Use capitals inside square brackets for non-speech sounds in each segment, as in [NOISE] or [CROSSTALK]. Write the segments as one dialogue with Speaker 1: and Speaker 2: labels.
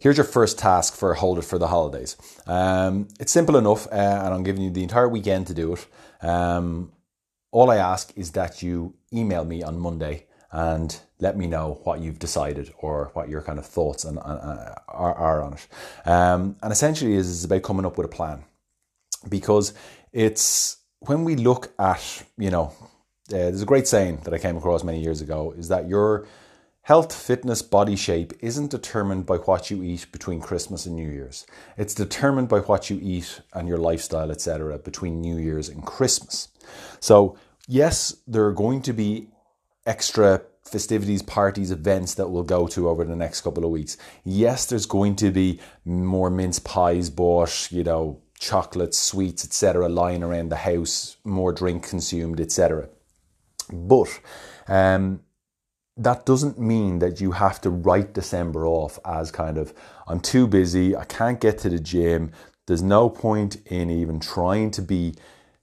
Speaker 1: here's your first task for Hold It for the Holidays. Um, it's simple enough, uh, and I'm giving you the entire weekend to do it. Um, all I ask is that you email me on Monday and let me know what you've decided or what your kind of thoughts and, uh, are, are, on it. Um, and essentially, is is about coming up with a plan because it's when we look at you know, uh, there's a great saying that I came across many years ago is that your Health, fitness, body shape isn't determined by what you eat between Christmas and New Year's. It's determined by what you eat and your lifestyle, etc., between New Year's and Christmas. So, yes, there are going to be extra festivities, parties, events that we'll go to over the next couple of weeks. Yes, there's going to be more mince pies bought, you know, chocolates, sweets, etc., lying around the house, more drink consumed, etc. But um, that doesn't mean that you have to write December off as kind of, I'm too busy, I can't get to the gym, there's no point in even trying to be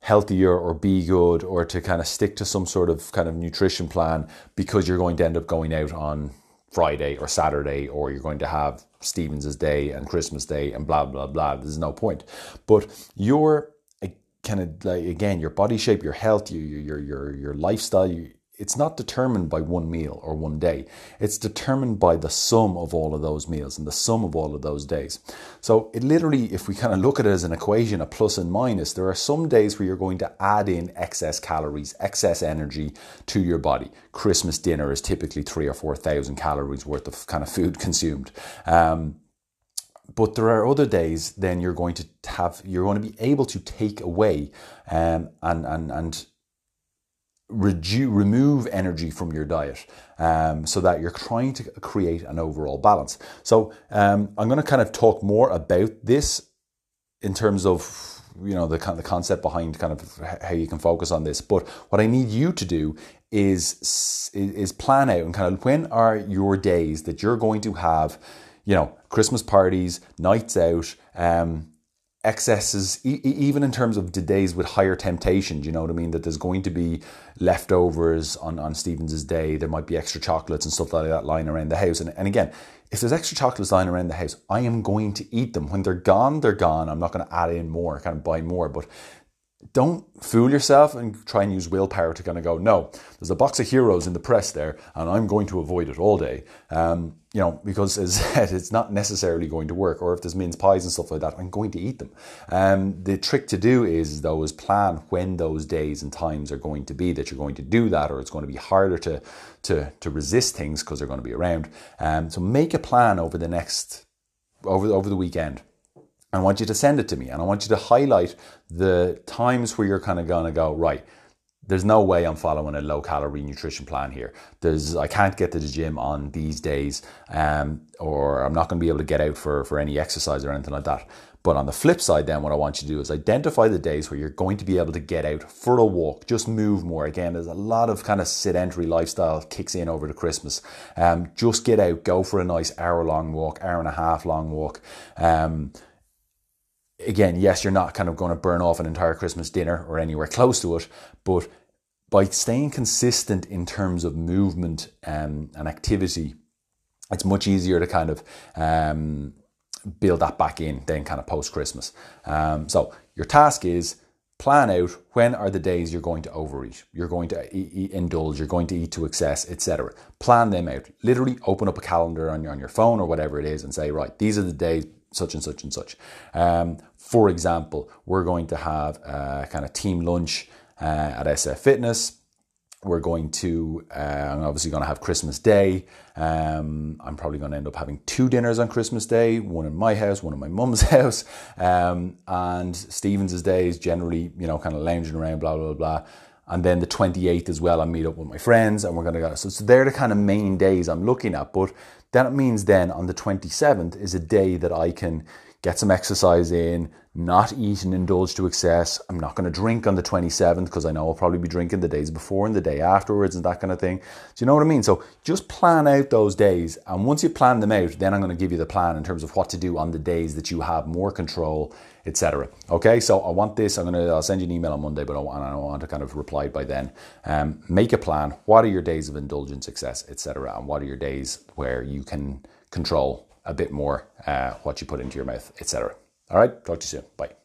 Speaker 1: healthier or be good or to kind of stick to some sort of kind of nutrition plan because you're going to end up going out on Friday or Saturday or you're going to have Stephens's Day and Christmas Day and blah blah blah. There's no point. But your eh, kind of like again your body shape, your health, your your your your lifestyle, it's not determined by one meal or one day. It's determined by the sum of all of those meals and the sum of all of those days. So it literally, if we kind of look at it as an equation, a plus and minus, there are some days where you're going to add in excess calories, excess energy to your body. Christmas dinner is typically three or four thousand calories worth of kind of food [LAUGHS] consumed. Um, but there are other days then you're going to have you're going to be able to take away um, and and and reduce, remove energy from your diet um, so that you're trying to create an overall balance. So um, I'm going to kind of talk more about this in terms of you know the the concept behind kind of how you can focus on this. But what I need you to do is is plan out and kind of when are your days that you're going to have you know Christmas parties, nights out. Um, excesses, e- even in terms of the days with higher temptation, you know what I mean? That there's going to be leftovers on, on Stephens's day. There might be extra chocolates and stuff like that lying around the house. And, and again, if there's extra chocolates lying around the house, I am going to eat them. When they're gone, they're gone. I'm not going to add in more, kind of buy more. But don't fool yourself and try and use willpower to kind of go, no, there's a box of Heroes in the press there, and I'm going to avoid it all day. Um, you know, because as [LAUGHS] said, it's not necessarily going to work. Or if there's mince pies and stuff like that, I'm going to eat them. Um, the trick to do is, though, is plan when those days and times are going to be that you're going to do that, or it's going to be harder to to to resist things because they're going to be around. Um, so make a plan over the next over over the weekend I want you to send it to me and I want you to highlight the times where you're kind of going to go, right, there's no way I'm following a low calorie nutrition plan here. There's I can't get to the gym on these days, um, or I'm not going to be able to get out for, for any exercise or anything like that. But on the flip side, then what I want you to do is identify the days where you're going to be able to get out for a walk, just move more. Again, there's a lot of kind of sedentary lifestyle kicks in over the Christmas. Um, just get out, go for a nice hour long walk, hour and a half long walk. Um, again, yes, you're not kind of going to burn off an entire Christmas dinner or anywhere close to it, but by staying consistent in terms of movement um, and activity, it's much easier to kind of um, build that back in then kind of post Christmas. Um, so your task is plan out when are the days you're going to overeat, you're going to indulge, you're going to eat to excess, etc. Plan them out. Literally open up a calendar on your, on your phone or whatever it is and say, right, these are the days such and such and such. Um, for example, we're going to have a kind of team lunch uh, at SF Fitness. We're going to, uh, I'm obviously going to have Christmas Day. Um, I'm probably going to end up having two dinners on Christmas Day, one in my house, one in my mum's [LAUGHS] house. Um, and Stephens's Day is generally, you know, kind of lounging around, blah, blah, blah. And then the 28th as well, I meet up with my friends and we're going to go. So, so they're the kind of main days I'm looking at. But that means then on the 27th is a day that I can get some exercise in, not eat and indulge to excess. I'm not going to drink on the 27th because I know I'll probably be drinking the days before and the day afterwards and that kind of thing. Do you know what I mean? So just plan out those days. And once you plan them out, then I'm going to give you the plan in terms of what to do on the days that you have more control, etc. Okay, so I want this. I'm going to, I'll send you an email on Monday, but I want, I want to kind of reply by then. Um, make a plan. What are your days of indulgence, success, etc. And what are your days where you can control a bit more uh, what you put into your mouth, etc. All right, talk to you soon. Bye.